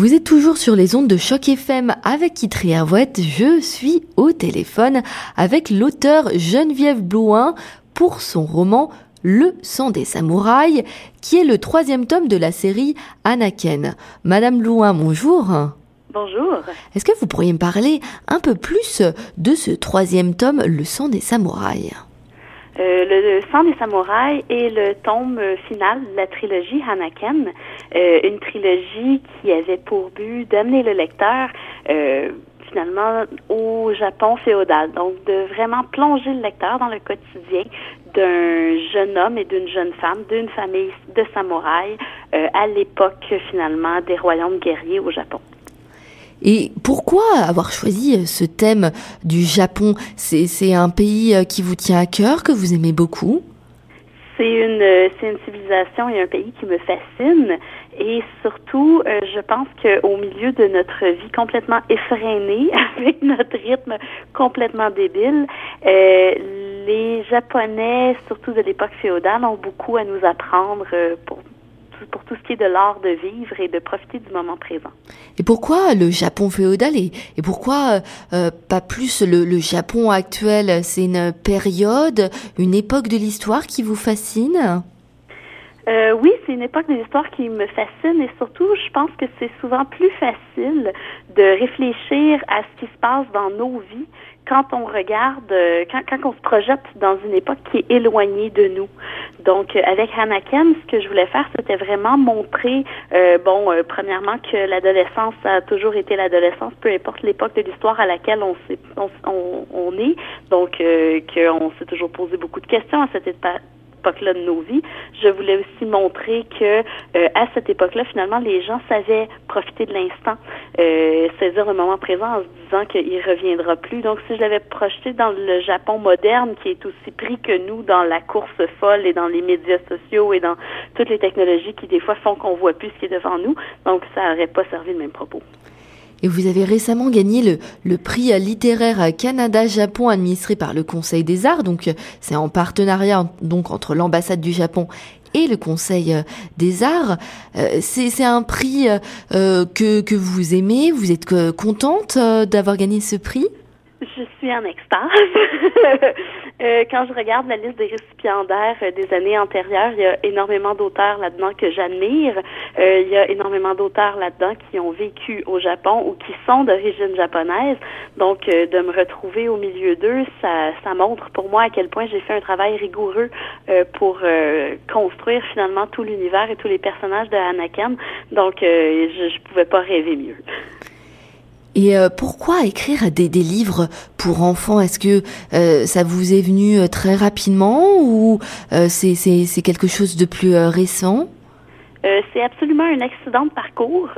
Vous êtes toujours sur les ondes de Choc FM avec Kitri Hervouette. Je suis au téléphone avec l'auteur Geneviève Blouin pour son roman Le sang des samouraïs, qui est le troisième tome de la série Anaken. Madame Blouin, bonjour. Bonjour. Est-ce que vous pourriez me parler un peu plus de ce troisième tome, Le sang des samouraïs? Euh, le, sang des samouraïs est le tome final de la trilogie Hanaken, euh, une trilogie qui avait pour but d'amener le lecteur euh, finalement au Japon féodal, donc de vraiment plonger le lecteur dans le quotidien d'un jeune homme et d'une jeune femme, d'une famille de samouraïs à l'époque finalement des royaumes guerriers au Japon. Et pourquoi avoir choisi euh, ce thème du Japon? C'est un pays euh, qui vous tient à cœur, que vous aimez beaucoup? C'est une, euh, une civilisation et un pays qui me fascine. Et surtout, je pense qu'au milieu de notre vie complètement effrénée, avec notre rythme complètement débile, les Japonais, surtout de l'époque féodale, ont beaucoup à nous apprendre pour pour tout ce qui est de l'art de vivre et de profiter du moment présent. Et pourquoi le Japon féodal et, et pourquoi euh, euh, pas plus le, le Japon actuel? C'est une période, une époque de l'histoire qui vous fascine? Euh, oui, c'est une époque de l'histoire qui me fascine et surtout, je pense que c'est souvent plus facile de réfléchir à ce qui se passe dans nos vies quand on regarde, euh, quand, quand on se projette dans une époque qui est éloignée de nous. Donc, euh, avec Hanaken, ce que je voulais faire, c'était vraiment montrer, euh, bon, premièrement, que l'adolescence a toujours été l'adolescence, peu importe l'époque de l'histoire à laquelle on, on, on, est. Donc, qu'on s'est toujours posé beaucoup de questions à cette époque époque-là de nos vies. Je voulais aussi montrer que euh, à cette époque-là, finalement, les gens savaient profiter de l'instant, euh, saisir le moment présent en se disant qu'il reviendra plus. Donc, si je l'avais projeté dans le Japon moderne, qui est aussi pris que nous dans la course folle et dans les médias sociaux et dans toutes les technologies qui des fois font qu'on voit plus ce qui est devant nous, donc ça n'aurait pas servi le même propos. Et vous avez récemment gagné le, prix littéraire Canada-Japon administré par le Conseil des Arts. Donc, c'est en partenariat donc entre l'ambassade du Japon et le Conseil euh, des Arts. Euh, c'est un prix euh, que, que vous aimez. Vous êtes contente d'avoir gagné ce prix? Je suis en extase. Euh, quand je regarde la liste des récipiendaires euh, des années antérieures, il y a énormément d'auteurs là-dedans que j'admire. Euh, il y a énormément d'auteurs là-dedans qui ont vécu au Japon ou qui sont d'origine japonaise. Donc, de me retrouver au milieu d'eux, ça, ça montre pour moi à quel point j'ai fait un travail rigoureux pour construire finalement tout l'univers et tous les personnages de Anakin. Donc, je, je pouvais pas rêver mieux. Et euh, pourquoi écrire des, des, livres pour enfants? Est-ce que euh, ça vous est venu euh, très rapidement ou c'est quelque chose de plus récent? C'est absolument un accident de parcours.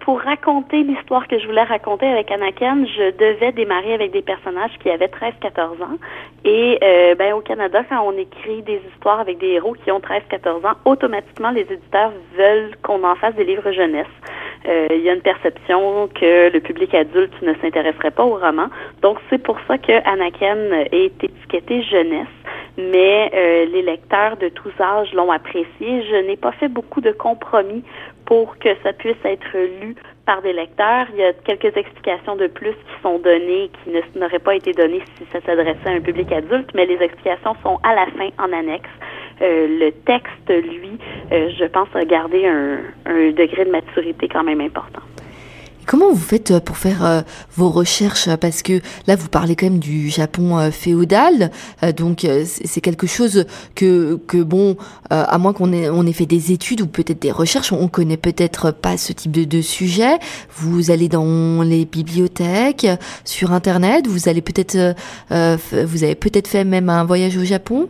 Pour raconter l'histoire que je voulais raconter avec Anakin, je devais démarrer avec des personnages qui avaient 13-14 ans. Et ben, au Canada, quand on écrit des histoires avec des héros qui ont 13-14 ans, automatiquement, les éditeurs veulent qu'on en fasse des livres jeunesse. Euh, il y a une perception que le public adulte ne s'intéresserait pas au roman. Donc, c'est pour ça que Anakin est étiqueté jeunesse. Mais euh, les lecteurs de tous âges l'ont apprécié. Je n'ai pas fait beaucoup de compromis pour que ça puisse être lu par des lecteurs. Il y a quelques explications de plus qui sont données qui n'auraient pas été données si ça s'adressait à un public adulte, mais les explications sont à la fin en annexe. Euh, le texte, lui, euh, je pense, a gardé un, un degré de maturité quand même important. Comment vous faites euh, pour faire euh, vos recherches? Parce que là, vous parlez quand même du Japon euh, féodal, donc c'est quelque chose que, que bon, à moins qu'on ait, on ait fait des études ou peut-être des recherches, on connaît peut-être pas ce type de, de sujet. Vous allez dans les bibliothèques, sur Internet, vous allez peut-être, vous avez peut-être fait même un voyage au Japon?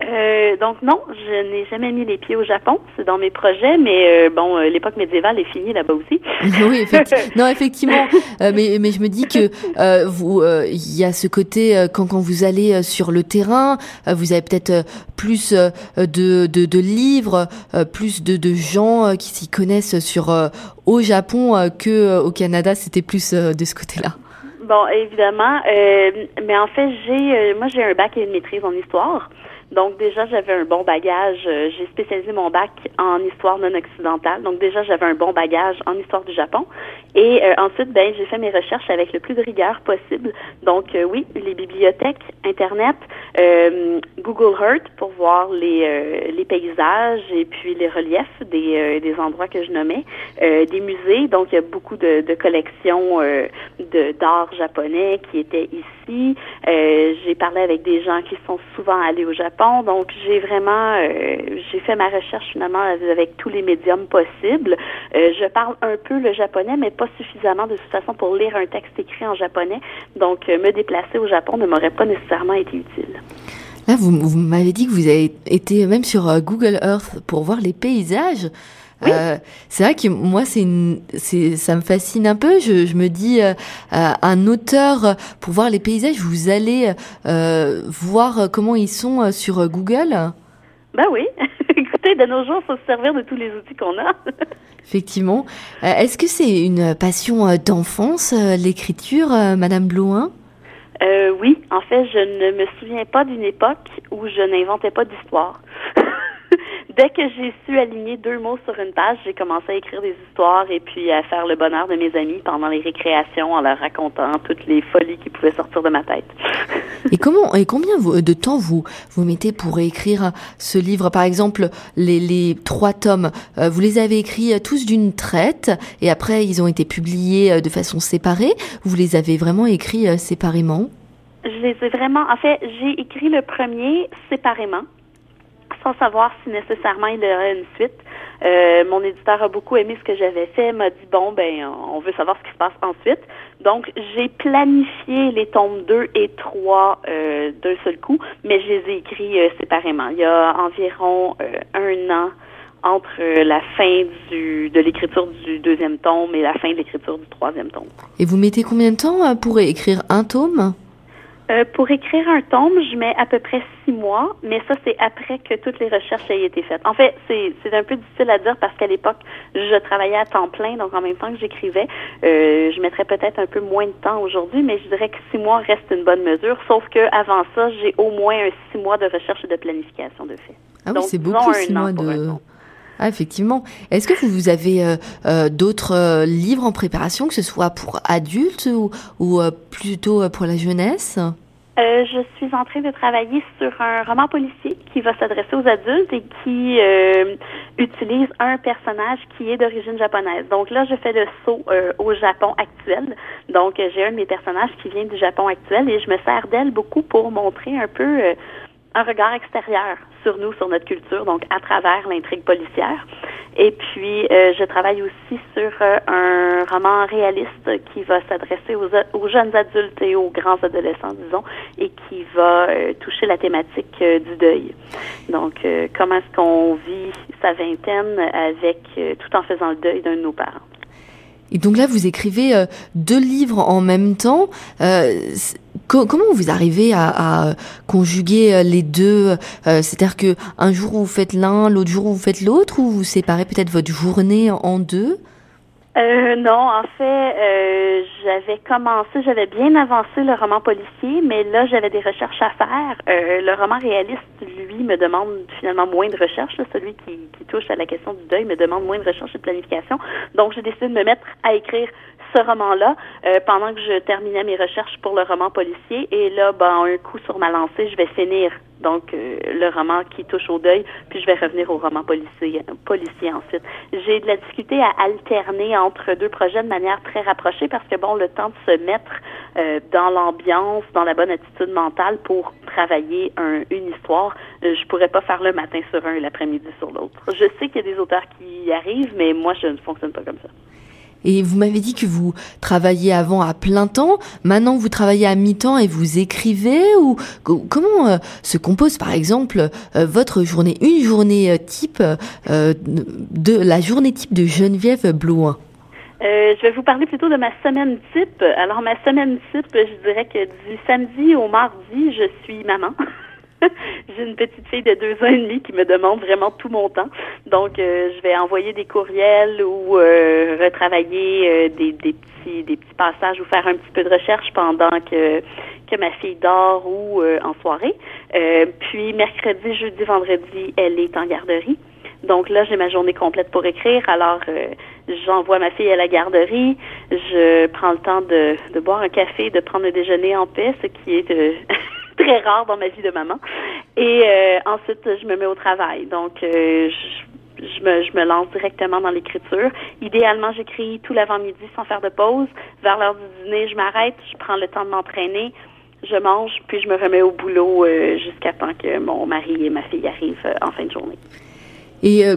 Euh, donc non, je n'ai jamais mis les pieds au Japon. C'est dans mes projets, mais euh, bon, euh, l'époque médiévale est finie là-bas aussi. oui, effectivement. non, effectivement. mais mais je me dis que vous, il y a ce côté quand quand vous allez sur le terrain, vous avez peut-être plus de, de, de livres, plus de de gens qui s'y connaissent sur au Japon que au Canada. C'était plus de ce côté-là. Bon, évidemment, mais en fait, j'ai moi j'ai un bac et une maîtrise en histoire. Donc déjà, j'avais un bon bagage. Euh, j'ai spécialisé mon bac en histoire non occidentale. Donc déjà, j'avais un bon bagage en histoire du Japon. Et euh, ensuite, ben, j'ai fait mes recherches avec le plus de rigueur possible. Donc euh, oui, les bibliothèques, Internet, Google Earth pour voir les, les paysages et puis les reliefs des, des endroits que je nommais, des musées. Donc il y a beaucoup de, de collections de d'art japonais qui étaient ici. j'ai parlé avec des gens qui sont souvent allés au Japon donc, j'ai vraiment, euh, j'ai fait ma recherche finalement avec tous les médiums possibles. Euh, je parle un peu le japonais, mais pas suffisamment de toute façon pour lire un texte écrit en japonais. Donc, euh, me déplacer au Japon ne m'aurait pas nécessairement été utile. Là, vous, vous m'avez dit que vous avez été même sur Google Earth pour voir les paysages. Euh, c'est vrai que moi, c'est, c'est, ça me fascine un peu. Je, je me dis, euh, un auteur pour voir les paysages, vous allez euh, voir comment ils sont sur Google. Ben oui. Écoutez, de nos jours, faut se servir de tous les outils qu'on a. Effectivement. est-ce que c'est une passion d'enfance, l'écriture, Madame Blouin? oui, en fait, je ne me souviens pas d'une époque où je n'inventais pas d'histoire. dès que j'ai su aligner deux mots sur une page, j'ai commencé à écrire des histoires et puis à faire le bonheur de mes amis pendant les récréations en leur racontant toutes les folies qui pouvaient sortir de ma tête. et comment et combien de temps vous vous mettez pour écrire ce livre? Par exemple, les, les trois tomes, euh, vous les avez écrits euh, tous d'une traite et après ils ont été publiés euh, de façon séparée. Vous les avez vraiment écrits séparément? Je les ai vraiment. En fait, j'ai écrit le premier séparément sans savoir si nécessairement il y aurait une suite. Euh, mon éditeur a beaucoup aimé ce que j'avais fait, m'a dit bon ben on veut savoir ce qui se passe ensuite. Donc j'ai planifié les tomes 2 et 3 euh, d'un seul coup, mais je les ai écrits euh, séparément. Il y a environ un an entre la fin du, de l'écriture du deuxième tome et la fin de l'écriture du troisième tome. Et vous mettez combien de temps pour écrire un tome? Euh, pour écrire un tome, je mets à peu près six mois, mais ça, c'est après que toutes les recherches aient été faites. En fait, c'est, c'est un peu difficile à dire parce qu'à l'époque, je travaillais à temps plein, donc en même temps que j'écrivais, euh, je mettrais peut-être un peu moins de temps aujourd'hui, mais je dirais que six mois reste une bonne mesure, sauf que avant ça, j'ai au moins un six mois de recherche et de planification de fait. Ah oui, c'est beaucoup, six mois de... Ah, effectivement. Est-ce que vous avez euh, euh, d'autres euh, livres en préparation, que ce soit pour adultes ou, ou plutôt pour la jeunesse? Je suis en train de travailler sur un roman policier qui va s'adresser aux adultes et qui utilise un personnage qui est d'origine japonaise. Donc là, je fais le saut au Japon actuel. Donc j'ai un de mes personnages qui vient du Japon actuel et je me sers d'elle beaucoup pour montrer un peu un regard extérieur sur nous, sur notre culture, donc à travers l'intrigue policière. Et puis, euh, je travaille aussi sur euh, un roman réaliste qui va s'adresser aux, jeunes adultes et aux grands adolescents, disons, et qui va euh, toucher la thématique du deuil. Donc, comment est-ce qu'on vit sa vingtaine avec tout en faisant le deuil d'un de nos parents? Et donc là, vous écrivez deux livres en même temps comment vous arrivez à, conjuguer euh, les deux euh, C'est-à-dire que un jour vous faites l'un, l'autre jour vous faites l'autre, ou vous séparez peut-être votre journée en deux? Euh, non, en fait, j'avais commencé, j'avais bien avancé le roman policier, mais là, j'avais des recherches à faire. le roman réaliste, lui, me demande finalement moins de recherches. celui qui, qui, touche à la question du deuil me demande moins de recherche et de planification. Donc, j'ai décidé de me mettre à écrire ce roman-là euh, pendant que je terminais mes recherches pour le roman policier. Et là, ben, un coup sur ma lancée, je vais finir donc euh, le roman qui touche au deuil, puis je vais revenir au roman policier, policier ensuite. J'ai de la difficulté à alterner entre deux projets de manière très rapprochée parce que bon, le temps de se mettre euh, dans l'ambiance, dans la bonne attitude mentale pour travailler un, une histoire, je pourrais pas faire le matin sur un et l'après-midi sur l'autre. Je sais qu'il y a des auteurs qui y arrivent, mais moi je ne fonctionne pas comme ça. Et vous m'avez dit que vous travailliez avant à plein temps. Maintenant, vous travaillez à mi-temps et vous écrivez ou comment euh, se compose, par exemple, euh, votre journée, une journée euh, type de la journée type de Geneviève Blouin. je vais vous parler plutôt de ma semaine type. Alors, ma semaine type, je dirais que du samedi au mardi, je suis maman. J'ai une petite fille de deux ans et demi qui me demande vraiment tout mon temps. Donc, euh, je vais envoyer des courriels ou euh, retravailler euh, des, des, petits des petits passages ou faire un petit peu de recherche pendant que que ma fille dort ou en soirée. puis mercredi, jeudi, vendredi, elle est en garderie. Donc là, j'ai ma journée complète pour écrire. Alors, j'envoie ma fille à la garderie. Je prends le temps de, de boire un café, de prendre le déjeuner en paix, ce qui est très rare dans ma vie de maman. Et ensuite, je me mets au travail. Donc, je, je me, lance directement dans l'écriture. Idéalement, j'écris tout l'avant-midi sans faire de pause. Vers l'heure du dîner, je m'arrête, je prends le temps de m'entraîner, je mange, puis je me remets au boulot euh, jusqu'à temps que mon mari et ma fille arrivent euh, en fin de journée. Et euh,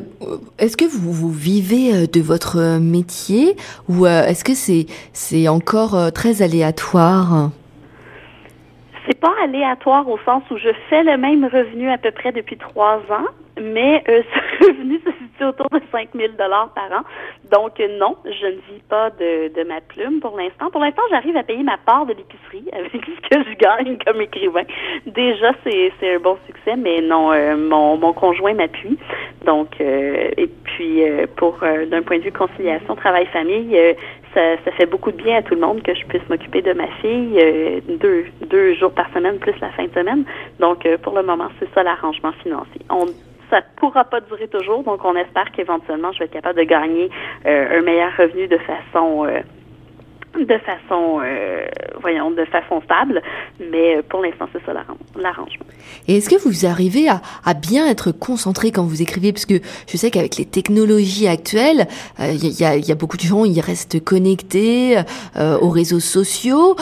est-ce que vous, vivez de votre métier ou est-ce que c'est encore très aléatoire? C'est pas aléatoire au sens où je fais le même revenu à peu près depuis trois ans, mais euh, ce revenu se situe autour de 5 000 dollars par an. Donc euh, non, je ne vis pas de, de ma plume pour l'instant. Pour l'instant, j'arrive à payer ma part de l'épicerie avec ce que je gagne comme écrivain. Déjà, c'est, c'est un bon succès, mais non, euh, mon, mon conjoint m'appuie. Donc, et puis pour d'un point de vue conciliation travail-famille, ça, ça, fait beaucoup de bien à tout le monde que je puisse m'occuper de ma fille deux, deux jours par semaine plus la fin de semaine. Donc, pour le moment, c'est ça l'arrangement financier. On ça ne pourra pas durer toujours, donc on espère qu'éventuellement, je vais être capable de gagner euh, un meilleur revenu de façon euh, de façon, euh, voyons, de façon stable, mais pour l'instant, c'est ça l'arrangement. Et est-ce que vous arrivez à, à, bien être concentré quand vous écrivez? Parce que je sais qu'avec les technologies actuelles, il y, a, y, a, beaucoup de gens, ils restent connectés aux réseaux sociaux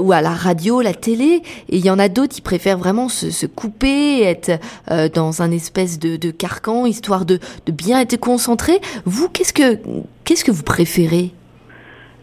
ou à la radio, la télé. Et il y en a d'autres qui préfèrent vraiment se, se couper, être euh, dans un espèce de, de carcan, histoire de, de, bien être concentré. Vous, qu'est-ce que qu'est-ce que vous préférez?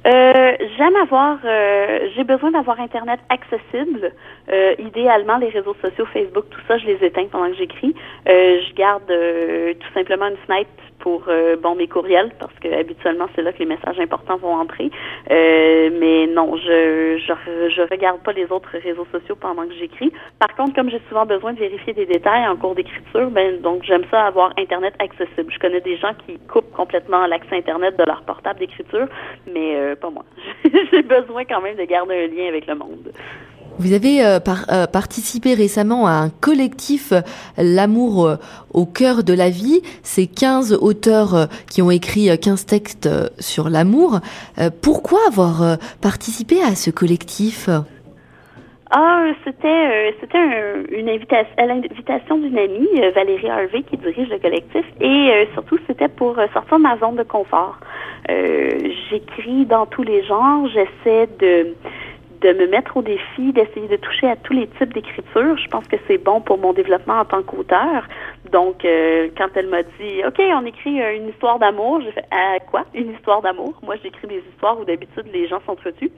Euh, j'aime avoir, euh, j'ai besoin d'avoir Internet accessible. Euh, idéalement, les réseaux sociaux, Facebook, tout ça, je les éteins pendant que j'écris. Euh, je garde tout simplement une fenêtre pour bon mes courriels parce que habituellement c'est là que les messages importants vont entrer. mais non, je, je je regarde pas les autres réseaux sociaux pendant que j'écris. Par contre, comme j'ai souvent besoin de vérifier des détails en cours d'écriture, ben donc j'aime ça avoir Internet accessible. Je connais des gens qui coupent complètement l'accès Internet de leur portable d'écriture, mais pas moi. J'ai besoin quand même de garder un lien avec le monde. Vous avez euh, euh, participé récemment à un collectif euh, L'amour au cœur de la vie. C'est 15 auteurs qui ont écrit 15 textes sur l'amour. pourquoi avoir participé à ce collectif? Ah, c'était c'était une invitation à l'invitation d'une amie, Valérie Harvey, qui dirige le collectif, et surtout c'était pour sortir de ma zone de confort. J'écris dans tous les genres, j'essaie de de me mettre au défi, d'essayer de toucher à tous les types d'écriture. Je pense que c'est bon pour mon développement en tant qu'auteur. Donc, euh, quand elle m'a dit, OK, on écrit euh, une histoire d'amour, j'ai fait, à quoi? Une histoire d'amour? Moi, j'écris des histoires où d'habitude les gens s'entretuent.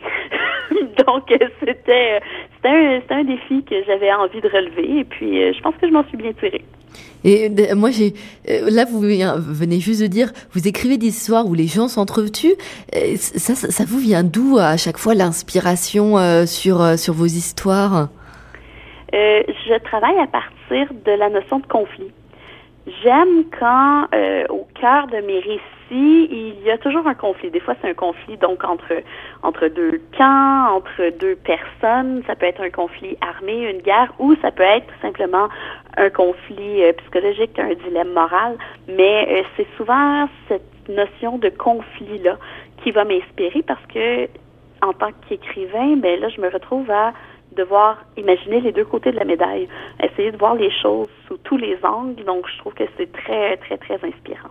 Donc, euh, c'était, c'était un, un défi que j'avais envie de relever et puis je pense que je m'en suis bien tirée. Et moi, j'ai là, vous venez juste de dire, vous écrivez des histoires où les gens s'entretuent. Ça, ça, ça, vous vient d'où à chaque fois l'inspiration sur sur vos histoires? Euh, Je travaille à partir de la notion de conflit. J'aime quand, euh, au cœur de mes récits, il y a toujours un conflit. Des fois, c'est un conflit donc entre entre deux camps, entre deux personnes. Ça peut être un conflit armé, une guerre, ou ça peut être tout simplement un conflit euh, psychologique, un dilemme moral. Mais euh, c'est souvent cette notion de conflit là qui va m'inspirer parce que en tant qu'écrivain, ben là, je me retrouve à devoir imaginer les deux côtés de la médaille, essayer de voir les choses sous tous les angles. Donc, je trouve que c'est très, très, très inspirant.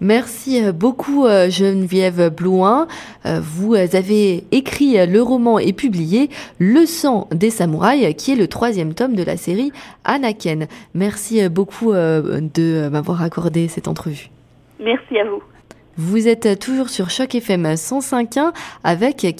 Merci euh, beaucoup euh, Geneviève Blouin. Euh, vous avez écrit le roman et publié Le sang des samouraïs, qui est le troisième tome de la série Anaken. Merci beaucoup de m'avoir accordé cette entrevue. Merci à vous. Vous êtes toujours sur Choc FM 105.1 avec